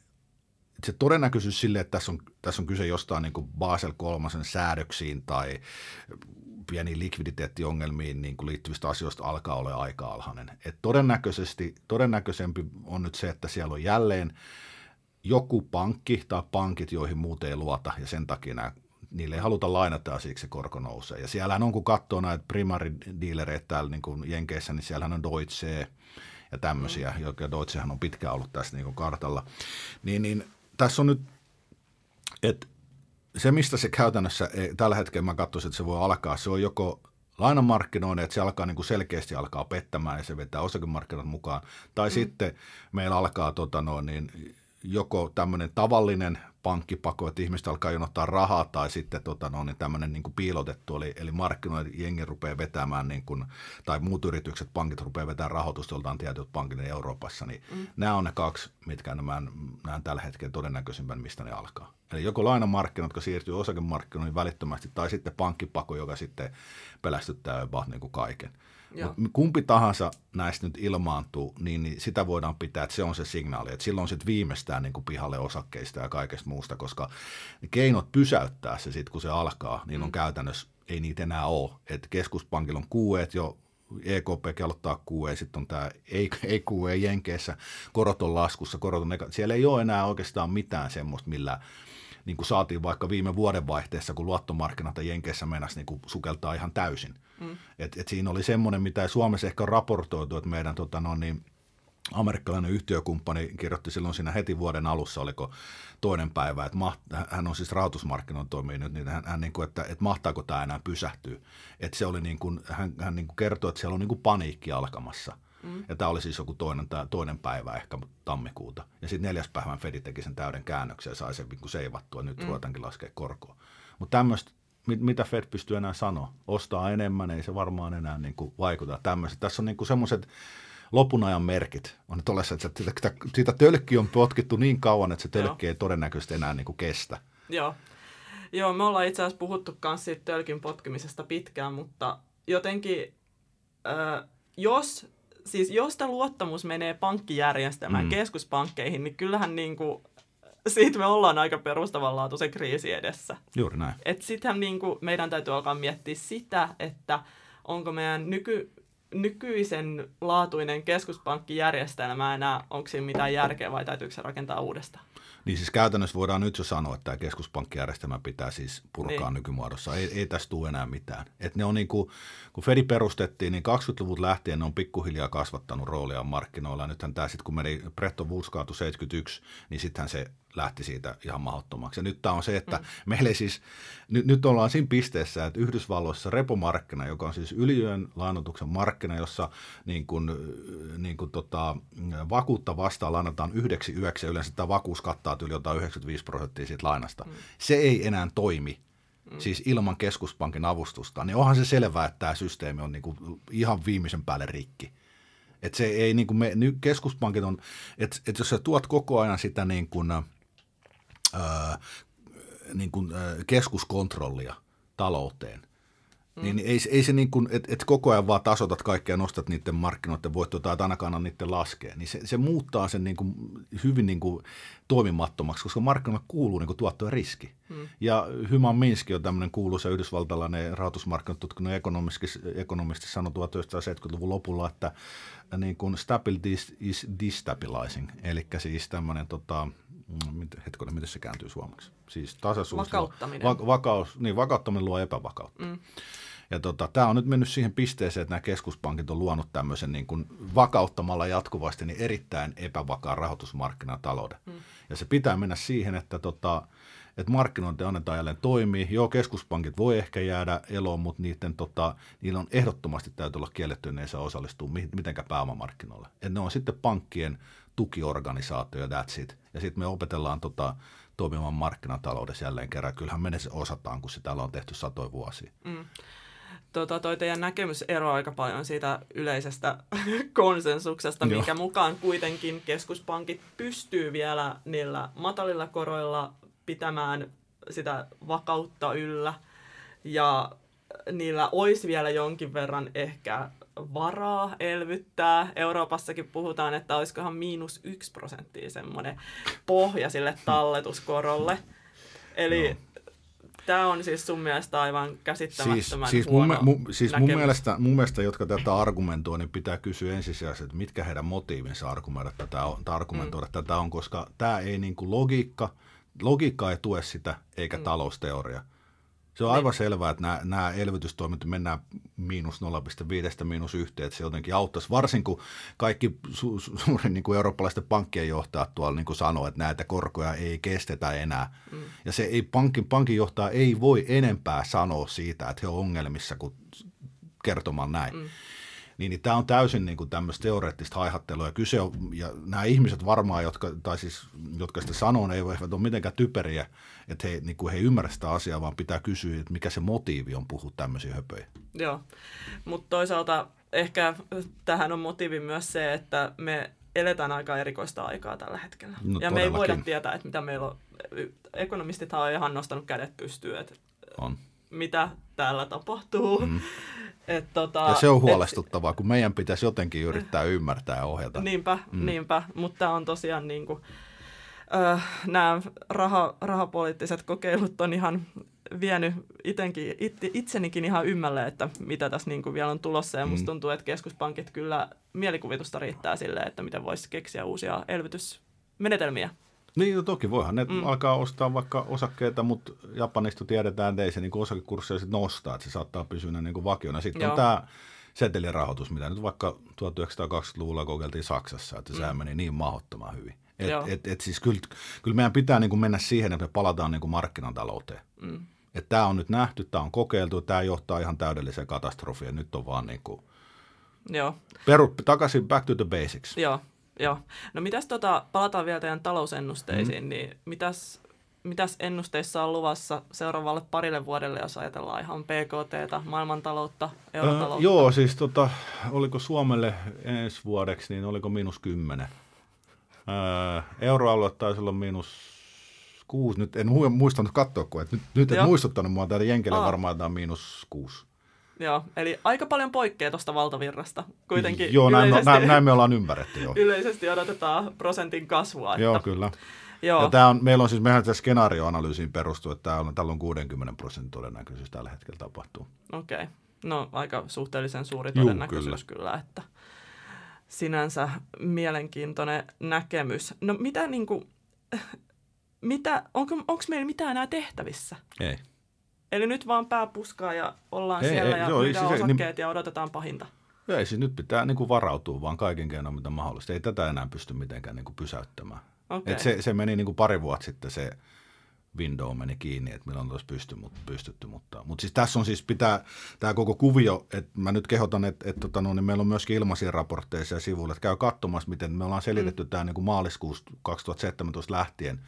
Speaker 2: se todennäköisyys sille, että tässä on, tässä on kyse jostain niin kuin Basel kolmasen säädöksiin tai pieniin likviditeettiongelmiin niin kuin liittyvistä asioista alkaa olla aika alhainen. Et todennäköisesti, todennäköisempi on nyt se, että siellä on jälleen joku pankki tai pankit, joihin muut ei luota ja sen takia nämä niille ei haluta lainata ja siksi se korko nousee. Ja siellähän on, kun katsoo näitä primaridealereita täällä niin kuin Jenkeissä, niin siellähän on Deutsche ja tämmöisiä, mm. jotka Deutschehan on pitkään ollut tässä niin kuin kartalla. Niin, niin tässä on nyt, että se, mistä se käytännössä, tällä hetkellä mä katsoisin, että se voi alkaa, se on joko lainamarkkinoiden, että se alkaa niin kuin selkeästi alkaa pettämään ja se vetää osakemarkkinat mukaan. Tai mm. sitten meillä alkaa tota noin, niin joko tämmöinen tavallinen pankkipako, että ihmiset alkaa jonottaa rahaa, tai sitten tota, no, niin tämmöinen niin kuin piilotettu, eli, eli markkinoiden jengi rupeaa vetämään, niin kuin, tai muut yritykset, pankit rupeaa vetämään rahoitusta joltain tietyt pankit Euroopassa, niin mm. nämä on ne kaksi, mitkä mä näen tällä hetkellä todennäköisimpän, mistä ne alkaa. Eli joko lainamarkkinat, jotka siirtyy osakemarkkinoihin välittömästi, tai sitten pankkipako, joka sitten pelästyttää jopa niin kuin kaiken. Kumpi tahansa näistä nyt ilmaantuu, niin, niin sitä voidaan pitää, että se on se signaali. Että silloin sitten viimeistään niin kuin pihalle osakkeista ja kaikesta muusta, koska ne keinot pysäyttää se sitten, kun se alkaa, niin on mm. käytännössä, ei niitä enää ole. Että keskuspankilla on kuueet jo EKP aloittaa QE, sitten on tämä ei, ei QE Jenkeissä, korot on laskussa, korot on nega- Siellä ei ole enää oikeastaan mitään semmoista, millä niin kuin saatiin vaikka viime vuoden vaihteessa, kun luottomarkkinat ja Jenkeissä mennäisi niin kuin sukeltaa ihan täysin. Mm. Et, et siinä oli semmoinen, mitä Suomessa ehkä on raportoitu, että meidän tota, no, niin, amerikkalainen yhtiökumppani kirjoitti silloin siinä heti vuoden alussa, oliko toinen päivä, että maht, hän on siis rahoitusmarkkinoilla toimii nyt, niin hän, hän niin kuin, että, että mahtaako tämä enää pysähtyä. Että se oli niin kuin, hän, hän niin kuin kertoi, että siellä on niin kuin paniikki alkamassa. Mm. Ja tämä oli siis joku toinen, toinen päivä ehkä tammikuuta. Ja sitten neljäs päivän Fedi teki sen täyden käännöksen ja sai sen niin seivattua. Nyt mm. ruvetaankin laskea korkoa. Mutta tämmöistä, mit, mitä Fed pystyy enää sanoa? Ostaa enemmän, ei se varmaan enää niin kuin vaikuta tämmöiset. Tässä on niin semmoiset lopun ajan merkit. On tollessa, että sitä, sitä tölkki on potkittu niin kauan, että se tölkki Joo. ei todennäköisesti enää niin kuin kestä.
Speaker 1: Joo. Joo, me ollaan itse asiassa puhuttu myös siitä tölkin potkimisesta pitkään, mutta jotenkin, äh, jos siis jos tämä luottamus menee pankkijärjestelmään, mm. keskuspankkeihin, niin kyllähän niin kuin, siitä me ollaan aika perustavanlaatuisen kriisi edessä.
Speaker 2: Juuri näin.
Speaker 1: Et niin kuin, meidän täytyy alkaa miettiä sitä, että onko meidän nyky, nykyisen laatuinen keskuspankkijärjestelmä enää, onko siinä mitään järkeä vai täytyykö se rakentaa uudestaan?
Speaker 2: Niin siis käytännössä voidaan nyt jo sanoa, että tämä keskuspankkijärjestelmä pitää siis purkaa niin. nykymuodossa. Ei, ei tästä tule enää mitään. Et ne on niin kuin, kun Fedi perustettiin, niin 20-luvut lähtien ne on pikkuhiljaa kasvattanut roolia markkinoilla. Nythän tämä sitten, kun meni Bretton Woods 71, niin sittenhän se lähti siitä ihan mahdottomaksi. Ja nyt tämä on se, että mm. meillä ei siis, nyt, nyt ollaan siinä pisteessä, että Yhdysvalloissa repomarkkina, joka on siis yliön lainotuksen markkina, jossa niin kuin, niin kuin tota, vakuutta vastaan lainataan yhdeksi yöksi, ja yleensä tämä vakuus kattaa yli jotain 95 prosenttia siitä lainasta. Mm. Se ei enää toimi mm. siis ilman keskuspankin avustusta, niin onhan se selvää, että tämä systeemi on niin kuin ihan viimeisen päälle rikki. Että se ei niin kuin me, keskuspankit on, että, että jos sä tuot koko ajan sitä niin kuin, ää, niin kuin, ää, keskuskontrollia talouteen, Mm. Niin ei, ei se niin kuin, että et koko ajan vaan tasotat kaikkea, nostat niiden markkinoiden voittoa tai ainakaan anna niiden laskea, niin se, se muuttaa sen niin kuin hyvin niin kuin toimimattomaksi, koska markkinoille kuuluu niin kuin tuotto ja riski. Mm. Ja Hyman Minski on tämmöinen kuuluisa yhdysvaltalainen rahoitusmarkkinatutkinnon ekonomisti, ekonomisti sanoi 1970-luvun lopulla, että niin kuin stability is destabilizing, eli siis tämmöinen tota, hetkonen, miten se kääntyy suomeksi? Siis tasaisuus.
Speaker 1: Vakauttaminen.
Speaker 2: Va- vakaus, niin, vakauttaminen luo epävakautta. Mm. Ja tota, tämä on nyt mennyt siihen pisteeseen, että nämä keskuspankit on luonut tämmöisen niin kuin vakauttamalla jatkuvasti niin erittäin epävakaan rahoitusmarkkinatalouden. Mm. Ja se pitää mennä siihen, että, tota, että markkinointi annetaan jälleen toimii. Joo, keskuspankit voi ehkä jäädä eloon, mutta niiden, tota, niillä on ehdottomasti täytyy olla kielletty, ne ei saa osallistua mitenkään pääomamarkkinoille. Että ne on sitten pankkien tukiorganisaatio ja that's it. Ja sitten me opetellaan tota, toimimaan markkinataloudessa jälleen kerran. Kyllähän me se osataan, kun sitä on tehty satoja vuosia. Mm
Speaker 1: tota, toi teidän näkemys eroaa aika paljon siitä yleisestä [LAUGHS] konsensuksesta, Joo. minkä mukaan kuitenkin keskuspankit pystyy vielä niillä matalilla koroilla pitämään sitä vakautta yllä ja niillä olisi vielä jonkin verran ehkä varaa elvyttää. Euroopassakin puhutaan, että olisikohan miinus yksi prosenttia semmoinen pohja sille talletuskorolle. Eli no Tämä on siis sun mielestä aivan käsittämättömän
Speaker 2: siis, siis
Speaker 1: huono
Speaker 2: mun, mu, siis mun mielestä, mun mielestä, jotka tätä argumentoi, niin pitää kysyä ensisijaisesti, että mitkä heidän motiivinsa argumentoida tätä on, argumentoida mm. tätä on, koska tämä ei niin kuin logiikka, logiikka ei tue sitä, eikä mm. talousteoria. Se on niin. aivan selvää, että nämä, nämä elvytystoimet mennään miinus 0,5 miinus yhteen, että se jotenkin auttaisi, varsin kun kaikki su, su, suurin niin kuin eurooppalaisten pankkien johtajat tuolla niin kuin sanoo, että näitä korkoja ei kestetä enää. Mm. Ja se ei, pankin, pankin johtaja ei voi enempää sanoa siitä, että he on ongelmissa kuin kertomaan näin. Mm niin, niin tämä on täysin niin kuin tämmöistä teoreettista haihattelua. Ja kyse on, ja nämä ihmiset varmaan, jotka, tai siis, jotka sitä sanoo, ne eivät ole mitenkään typeriä, että he, niin kuin he ymmärrä sitä asiaa, vaan pitää kysyä, että mikä se motiivi on puhua tämmöisiä höpöjä.
Speaker 1: Joo, mutta toisaalta ehkä tähän on motiivi myös se, että me eletään aika erikoista aikaa tällä hetkellä. No, ja me ei voida tietää, että mitä meillä on. Ekonomistithan on ihan nostanut kädet pystyyn, että on. mitä täällä tapahtuu. Mm.
Speaker 2: Et tota, ja se on huolestuttavaa, et, kun meidän pitäisi jotenkin yrittää ymmärtää ja ohjata.
Speaker 1: Niinpä, mm. niinpä. mutta on tosiaan niin kuin, äh, nämä raha, rahapoliittiset kokeilut on ihan vienyt itenkin, it, itsenikin ihan ymmälle, että mitä tässä niin kuin vielä on tulossa. Ja musta mm. tuntuu, että keskuspankit kyllä mielikuvitusta riittää sille, että miten voisi keksiä uusia elvytysmenetelmiä.
Speaker 2: Niin, no toki voihan ne mm. alkaa ostaa vaikka osakkeita, mutta Japanista tiedetään, että ei se niin osakekursseja sit nostaa, että se saattaa pysyä niin kuin vakiona. Sitten Joo. on tämä setelirahoitus, mitä nyt vaikka 1920-luvulla kokeiltiin Saksassa, että mm. meni niin mahdottoman hyvin. Et, et, et siis kyllä, kyllä meidän pitää niin kuin mennä siihen, että me palataan niin kuin markkinatalouteen. Mm. Tämä on nyt nähty, tämä on kokeiltu, tämä johtaa ihan täydelliseen katastrofiin. Nyt on vaan niin kuin Joo. Peru, takaisin back to the basics.
Speaker 1: Joo, Joo. No mitäs tota, palataan vielä teidän talousennusteisiin, mm. niin mitäs, mitäs ennusteissa on luvassa seuraavalle parille vuodelle, jos ajatellaan ihan PKT, maailmantaloutta, eurotaloutta? Äh,
Speaker 2: joo, siis tota, oliko Suomelle ensi vuodeksi, niin oliko miinus kymmenen? Äh, euroalue taisi olla miinus kuusi. Nyt en muistanut katsoa, kun et nyt, nyt et muistuttanut mua, että Jenkelle varmaan tämä on miinus kuusi.
Speaker 1: Joo, eli aika paljon poikkeaa tuosta valtavirrasta. Kuitenkin
Speaker 2: Joo, näin, yleisesti, näin, näin me ollaan ymmärretty jo.
Speaker 1: Yleisesti odotetaan prosentin kasvua.
Speaker 2: Että, Joo, kyllä. Joo. Ja tämä on, meillä on siis, mehän tässä skenaarioanalyysiin perustuu, että on, tällä on 60 prosentin todennäköisyys tällä hetkellä tapahtuu.
Speaker 1: Okei, okay. no aika suhteellisen suuri todennäköisyys Juu, kyllä. kyllä, että sinänsä mielenkiintoinen näkemys. No mitä niin kuin, mitä, onko, onko meillä mitään enää tehtävissä?
Speaker 2: Ei.
Speaker 1: Eli nyt vaan pää puskaa ja ollaan ei, siellä ei, ja joo, myydään siis, osakkeet niin, ja odotetaan pahinta.
Speaker 2: Ei siis nyt pitää niin kuin varautua vaan kaiken keinoin, mitä mahdollista. Ei tätä enää pysty mitenkään niin kuin pysäyttämään. Okay. Et se, se meni niin kuin pari vuotta sitten se window meni kiinni, että milloin olisi pysty, mutta, pystytty. Mutta, mutta siis tässä on siis pitää, tämä koko kuvio, että mä nyt kehotan, että, että tota, no, niin meillä on myöskin ilmaisia raportteja sivuilla, että käy katsomassa, miten me ollaan selitetty mm. tämä niin kuin maaliskuusta 2017 lähtien,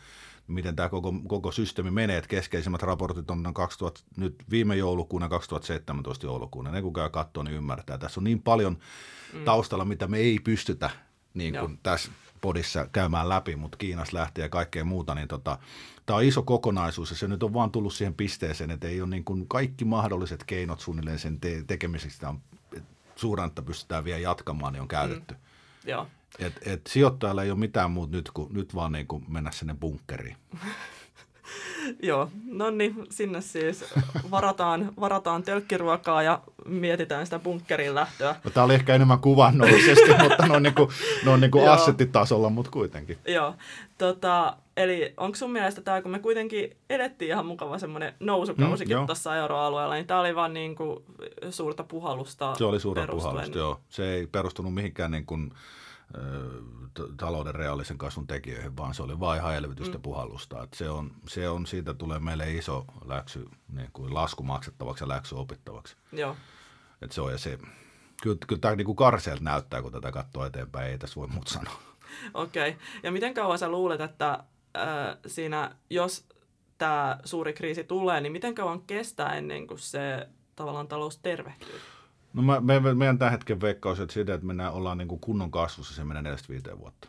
Speaker 2: miten tämä koko, koko systeemi menee. Että keskeisimmät raportit on 2000, nyt viime joulukuuna 2017 joulukuuna. Ne kun käy katsoa, niin ymmärtää. Tässä on niin paljon mm. taustalla, mitä me ei pystytä niin kuin tässä podissa käymään läpi, mutta Kiinasta lähtee ja kaikkea muuta, niin tota, tämä on iso kokonaisuus ja se nyt on vaan tullut siihen pisteeseen, että ei ole niin kuin kaikki mahdolliset keinot suunnilleen sen te- tekemiseksi, että pystytään vielä jatkamaan, niin on käytetty. Mm.
Speaker 1: Joo.
Speaker 2: Et, et sijoittajalla ei ole mitään muuta nyt kuin nyt vaan niin kuin mennä sinne bunkkeriin. [LAUGHS]
Speaker 1: Joo, no niin, sinne siis varataan, varataan tölkkiruokaa ja mietitään sitä bunkkerin lähtöä.
Speaker 2: No, tämä oli ehkä enemmän kuvannollisesti, [LAUGHS] mutta ne on, niin kuin, ne on niin kuin assettitasolla, mutta kuitenkin.
Speaker 1: Joo, tota, eli onko sun mielestä tämä, kun me kuitenkin elettiin ihan mukava semmoinen nousukausikin mm, tuossa euroalueella, niin tämä oli vaan niin kuin suurta puhallusta
Speaker 2: Se oli suurta puhallusta, joo. Se ei perustunut mihinkään niin kuin talouden reaalisen kasvun tekijöihin, vaan se oli vain ihan elvytystä mm. puhallusta. Et se, on, se on, siitä tulee meille iso läksy, niin kuin lasku maksettavaksi ja läksy opittavaksi.
Speaker 1: Joo.
Speaker 2: Et se on, ja se, kyllä, kyllä tämä niin karseelta näyttää, kun tätä katsoo eteenpäin, ei tässä voi muuta sanoa.
Speaker 1: Okei, okay. ja miten kauan sä luulet, että äh, siinä, jos tämä suuri kriisi tulee, niin miten kauan kestää ennen kuin se tavallaan talous tervehtyy?
Speaker 2: No mä, me, meidän tämän hetken veikkaus, että siitä, että mennään, ollaan niin kuin kunnon kasvussa, se menee 4 vuotta.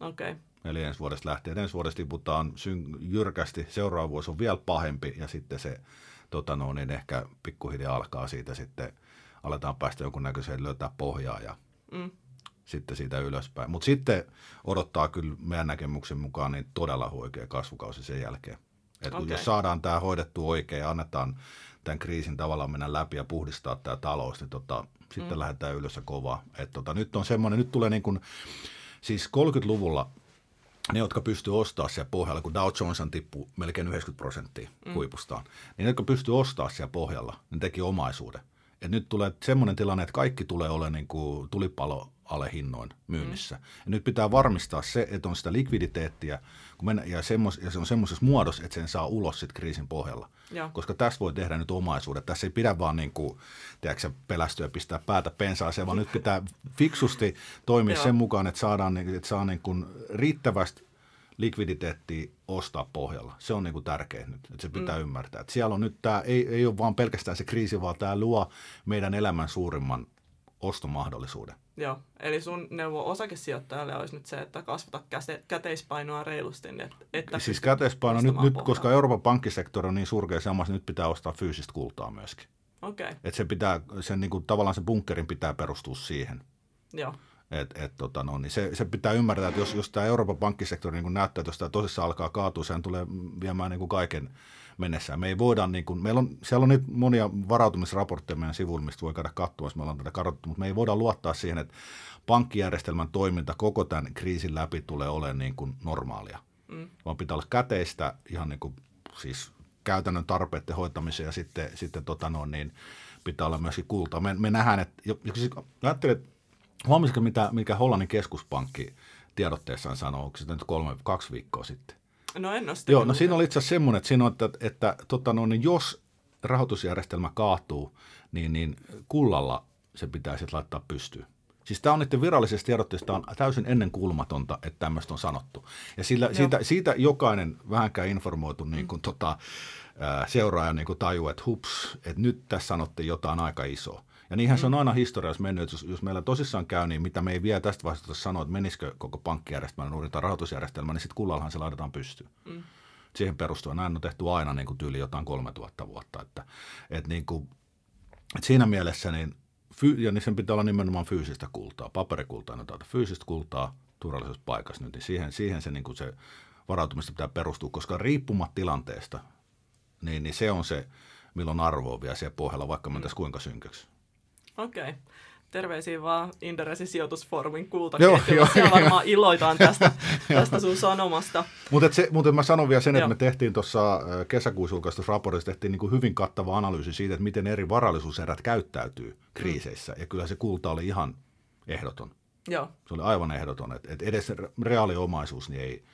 Speaker 1: Okei. Okay.
Speaker 2: Eli ensi vuodesta lähtien. Ensi vuodesta tiputaan syn, jyrkästi, seuraava vuosi on vielä pahempi ja sitten se tota no, niin ehkä pikkuhiljaa alkaa siitä sitten, aletaan päästä jonkunnäköiseen löytää pohjaa ja mm. sitten siitä ylöspäin. Mutta sitten odottaa kyllä meidän näkemyksen mukaan niin todella huikea kasvukausi sen jälkeen. Et okay. Jos saadaan tämä hoidettu oikein ja annetaan tämän kriisin tavallaan mennä läpi ja puhdistaa tämä talous, niin tota, sitten mm. lähdetään ylös ja kovaa. Et tota, nyt on semmoinen, nyt tulee niin kuin, siis 30-luvulla ne, jotka pystyy ostamaan siellä pohjalla, kun Dow Jones tippuu melkein 90 prosenttia mm. huipustaan, niin ne, jotka pystyy ostamaan siellä pohjalla, ne teki omaisuuden. Et nyt tulee semmoinen tilanne, että kaikki tulee olemaan niin kuin tulipalo alehinnoin myynnissä. Mm. Ja nyt pitää varmistaa se, että on sitä likviditeettiä kun mennä, ja, semmos, ja se on semmoisessa muodossa, että sen saa ulos sit kriisin pohjalla. Ja. Koska tässä voi tehdä nyt omaisuudet. Tässä ei pidä vaan niin kuin, tiedätkö, pelästyä pistää päätä pensaaseen, vaan nyt pitää fiksusti toimia sen mukaan, että saadaan että saa niin kuin riittävästi likviditeettiä ostaa pohjalla. Se on niin kuin tärkeää nyt, että se pitää mm. ymmärtää. Että siellä on nyt tämä, ei, ei ole vaan pelkästään se kriisi, vaan tämä luo meidän elämän suurimman ostomahdollisuuden.
Speaker 1: Joo, eli sun neuvo osakesijoittajalle olisi nyt se, että kasvata käteispainoa reilusti. Niin että, että
Speaker 2: siis käteispaino nyt, nyt, koska Euroopan pankkisektori on niin surkea samassa, niin nyt pitää ostaa fyysistä kultaa myöskin.
Speaker 1: Okei. Okay.
Speaker 2: Että se pitää, sen niin kuin, tavallaan sen bunkerin pitää perustua siihen.
Speaker 1: Joo.
Speaker 2: Et, et, tota, no, niin se, se, pitää ymmärtää, että jos, jos tämä Euroopan pankkisektori niin näyttää, että jos tämä tosissaan alkaa kaatua, sehän tulee viemään niin kuin kaiken mennessään. Me ei voida, niin kuin, meillä on, siellä on nyt monia varautumisraportteja meidän sivuilla, mistä voi käydä katsoa, me ollaan tätä katsottu, mutta me ei voida luottaa siihen, että pankkijärjestelmän toiminta koko tämän kriisin läpi tulee olemaan niin kuin normaalia. Mm. Vaan pitää olla käteistä ihan niin kuin, siis käytännön tarpeiden hoitamiseen ja sitten, sitten tota no, niin pitää olla myöskin kultaa. Me, me nähdään, että, siis, ajattelin, että huomasitko mitä, mikä Hollannin keskuspankki tiedotteessaan sanoo, onko se nyt kolme, kaksi viikkoa sitten?
Speaker 1: No en ole
Speaker 2: Joo, no siinä oli itse asiassa semmoinen, että, siinä on, että, että, tota, no, niin jos rahoitusjärjestelmä kaatuu, niin, niin kullalla se pitää sitten laittaa pystyyn. Siis tämä on niiden virallisesta tiedotteesta on täysin ennenkuulumatonta, että tämmöistä on sanottu. Ja sillä, siitä, siitä jokainen vähänkään informoitu niin kuin, mm. tota, seuraaja niin kuin tajuu, että hups, että nyt tässä sanottiin jotain aika isoa. Ja niinhän mm. se on mm. aina historiassa mennyt, jos, jos meillä tosissaan käy, niin mitä me ei vielä tästä vaiheesta sanoa, että menisikö koko pankkijärjestelmä nuori tai rahoitusjärjestelmä, niin sitten kullallahan se laitetaan pystyyn. Mm. Siihen perustuen näin on tehty aina niin kuin tyyli jotain 3000 vuotta. Että, että, niin kuin, että siinä mielessä, niin, ja niin sen pitää olla nimenomaan fyysistä kultaa, paperikultaa, no fyysistä kultaa turvallisessa paikassa nyt, niin siihen, siihen se, niin kuin se varautumista pitää perustua, koska riippumat tilanteesta, niin, niin se on se, milloin arvo on vielä siellä pohjalla, vaikka me mm. kuinka synkäksi.
Speaker 1: Okei. Okay. Terveisiä vaan Inderesin sijoitusfoorumin kultaketjulla. Siellä varmaan iloitaan tästä, [LAUGHS] tästä sun sanomasta.
Speaker 2: Mutta mut mä sanon vielä sen, että me tehtiin tuossa kesäkuussa julkaistussa raportissa tehtiin niin kuin hyvin kattava analyysi siitä, että miten eri varallisuuserät käyttäytyy kriiseissä. Mm. Ja kyllä se kulta oli ihan ehdoton.
Speaker 1: Joo.
Speaker 2: Se oli aivan ehdoton. Että et edes reaaliomaisuus niin ei,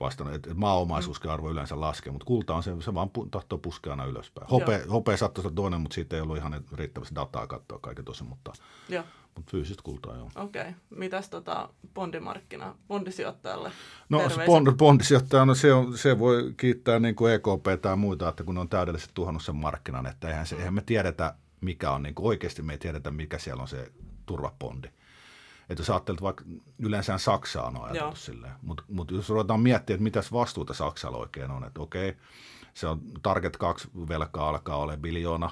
Speaker 2: vastannut, että maaomaisuuskin arvo yleensä laskee, mutta kulta on se, se vaan tahtoo puskea aina ylöspäin. Hope, hope saattoi olla toinen, mutta siitä ei ollut ihan riittävästi dataa katsoa kaiken tosi, mutta,
Speaker 1: joo.
Speaker 2: mutta fyysistä kultaa joo.
Speaker 1: Okei. Okay. Mitäs tota bondimarkkina, bondisijoittajalle?
Speaker 2: No bond, bondisijoittaja, no se, on, se voi kiittää niin kuin EKP tai muita, että kun ne on täydellisesti tuhannut sen markkinan, että eihän, se, eihän me tiedetä, mikä on, niin kuin oikeasti me ei tiedetä, mikä siellä on se turvapondi. Että jos ajattelet vaikka yleensä Saksaa on ajateltu silleen, mutta mut jos ruvetaan miettimään, että mitäs vastuuta Saksalla oikein on, että okei, se on Target 2 velkaa alkaa olla biljoona,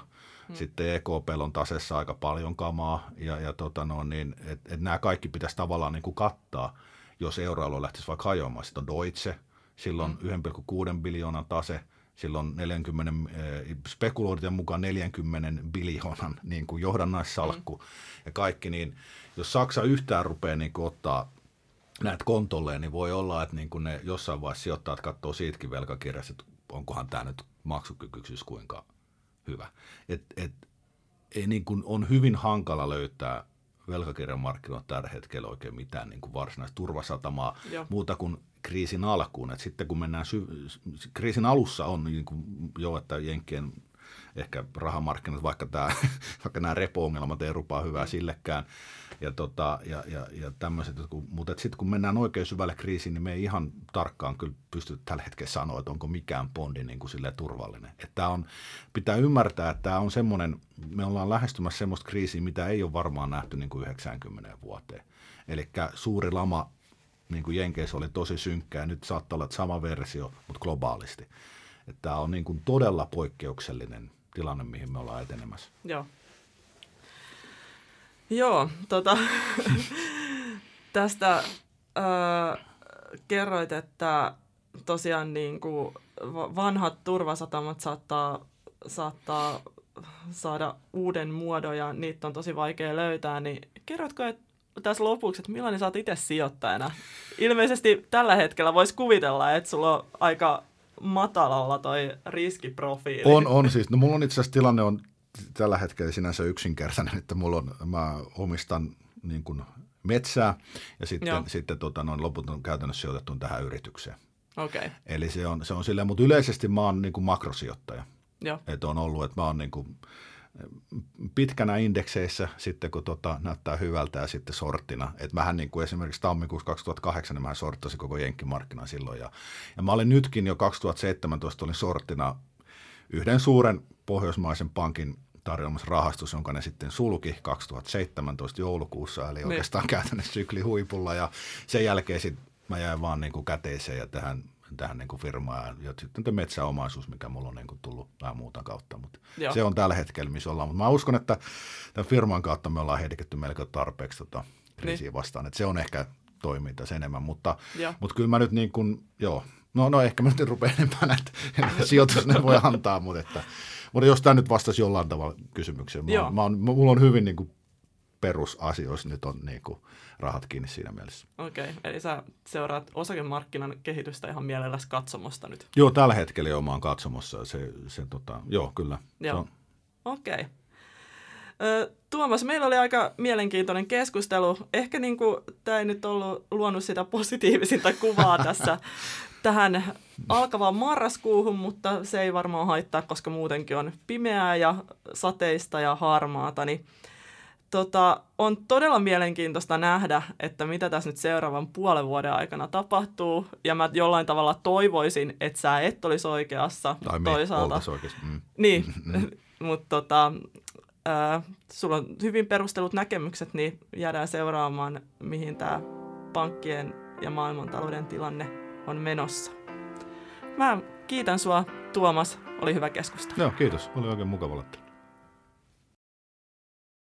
Speaker 2: hmm. sitten EKP on tasessa aika paljon kamaa, ja, ja tota no, niin, että et nämä kaikki pitäisi tavallaan niin kuin kattaa, jos euroalue lähtisi vaikka hajoamaan. Sitten on Deutsche, silloin hmm. 1,6 biljoonan tase, silloin 40, eh, spekuloidien mukaan 40 biljoonan niin kuin johdannaissalkku mm. ja kaikki, niin jos Saksa yhtään rupeaa niin kuin ottaa näitä kontolleen, niin voi olla, että niin kuin ne jossain vaiheessa sijoittajat katsoo siitäkin velkakirjassa, että onkohan tämä nyt maksukykyisyys kuinka hyvä. Et, et, ei niin kuin, on hyvin hankala löytää velkakirjan markkinoilla tällä hetkellä oikein mitään niin kuin varsinaista turvasatamaa Joo. muuta kuin kriisin alkuun. Et sitten kun mennään sy- kriisin alussa on niin kuin jo, että Jenkkien ehkä rahamarkkinat, vaikka, tämä, [LAUGHS] vaikka nämä repo-ongelmat ei rupaa hyvää mm. sillekään. Ja, tota, ja, ja, ja tämmöiset, mutta sitten kun mennään oikein syvälle kriisiin, niin me ei ihan tarkkaan kyllä pysty tällä hetkellä sanoa, että onko mikään bondi niin kuin turvallinen. Että on, pitää ymmärtää, että tämä on semmoinen, me ollaan lähestymässä semmoista kriisiä, mitä ei ole varmaan nähty niin kuin 90 vuoteen. Eli suuri lama niin kuin Jenkeissä oli tosi synkkää, nyt saattaa olla sama versio, mutta globaalisti. Että tämä on niin kuin todella poikkeuksellinen tilanne, mihin me ollaan etenemässä.
Speaker 1: Joo. Joo, tota, [LAUGHS] tästä äh, kerroit, että tosiaan niin kuin vanhat turvasatamat saattaa, saattaa saada uuden muodon ja niitä on tosi vaikea löytää, niin kerrotko että tässä lopuksi, että millainen sä oot itse sijoittajana ilmeisesti tällä hetkellä voisi kuvitella, että sulla on aika matalalla toi riskiprofiili.
Speaker 2: On, on siis. No mulla on itse asiassa tilanne on tällä hetkellä sinänsä yksinkertainen, että mulla on, mä omistan niin kuin metsää ja sitten, sitten tota, noin loput on käytännössä sijoitettu tähän yritykseen.
Speaker 1: Okay.
Speaker 2: Eli se on, se on silleen, mutta yleisesti mä oon niin kuin makrosijoittaja.
Speaker 1: Joo.
Speaker 2: Että on ollut, että mä oon niin kuin pitkänä indekseissä sitten, kun tota, näyttää hyvältä ja sitten sorttina. Et mähän niin kuin esimerkiksi tammikuussa 2008, niin mä sorttasin koko jenkkimarkkinan silloin. Ja, ja mä olin nytkin jo 2017 olin sorttina yhden suuren pohjoismaisen pankin tarjoamassa rahastus, jonka ne sitten sulki 2017 joulukuussa, eli oikeastaan käytännössä sykli huipulla. Ja sen jälkeen sitten mä jäin vaan niin kuin käteiseen ja tähän tähän niin kuin firmaan. Ja sitten tämä metsäomaisuus, mikä mulla on niin kuin tullut vähän muuta kautta. Mutta se on tällä hetkellä, missä ollaan. Mutta mä uskon, että tämän firman kautta me ollaan hediketty melko tarpeeksi tota kriisiä niin. vastaan. Että se on ehkä toiminta sen enemmän. Mutta, mutta kyllä mä nyt niin kuin, joo, no, no ehkä mä nyt rupean enempää näitä sijoitus ne voi antaa, mutta, että, mutta jos tämä nyt vastasi jollain tavalla kysymykseen. Mä, mä on, mulla on hyvin niin kuin perusasioissa nyt on niin kuin rahat kiinni siinä mielessä.
Speaker 1: Okei, okay. eli sä seuraat osakemarkkinan kehitystä ihan mielelläsi katsomosta nyt?
Speaker 2: Joo, tällä hetkellä jo omaan katsomossa. Se, se, tota, joo, kyllä.
Speaker 1: Joo. Okei. Okay. Tuomas, meillä oli aika mielenkiintoinen keskustelu. Ehkä niin kuin, tämä ei nyt ollut luonut sitä positiivisinta kuvaa [LAUGHS] tässä tähän alkavaan marraskuuhun, mutta se ei varmaan haittaa, koska muutenkin on pimeää ja sateista ja harmaata. Niin tota, on todella mielenkiintoista nähdä, että mitä tässä nyt seuraavan puolen vuoden aikana tapahtuu. Ja mä jollain tavalla toivoisin, että sä et olisi oikeassa.
Speaker 2: Tai me toisaalta. oikeassa. Mm.
Speaker 1: Niin, mm. [LAUGHS] mutta tota, äh, sulla on hyvin perustelut näkemykset, niin jäädään seuraamaan, mihin tämä pankkien ja maailmantalouden tilanne on menossa. Mä kiitän sua, Tuomas. Oli hyvä keskustelu.
Speaker 2: Joo, kiitos. Oli oikein mukava olla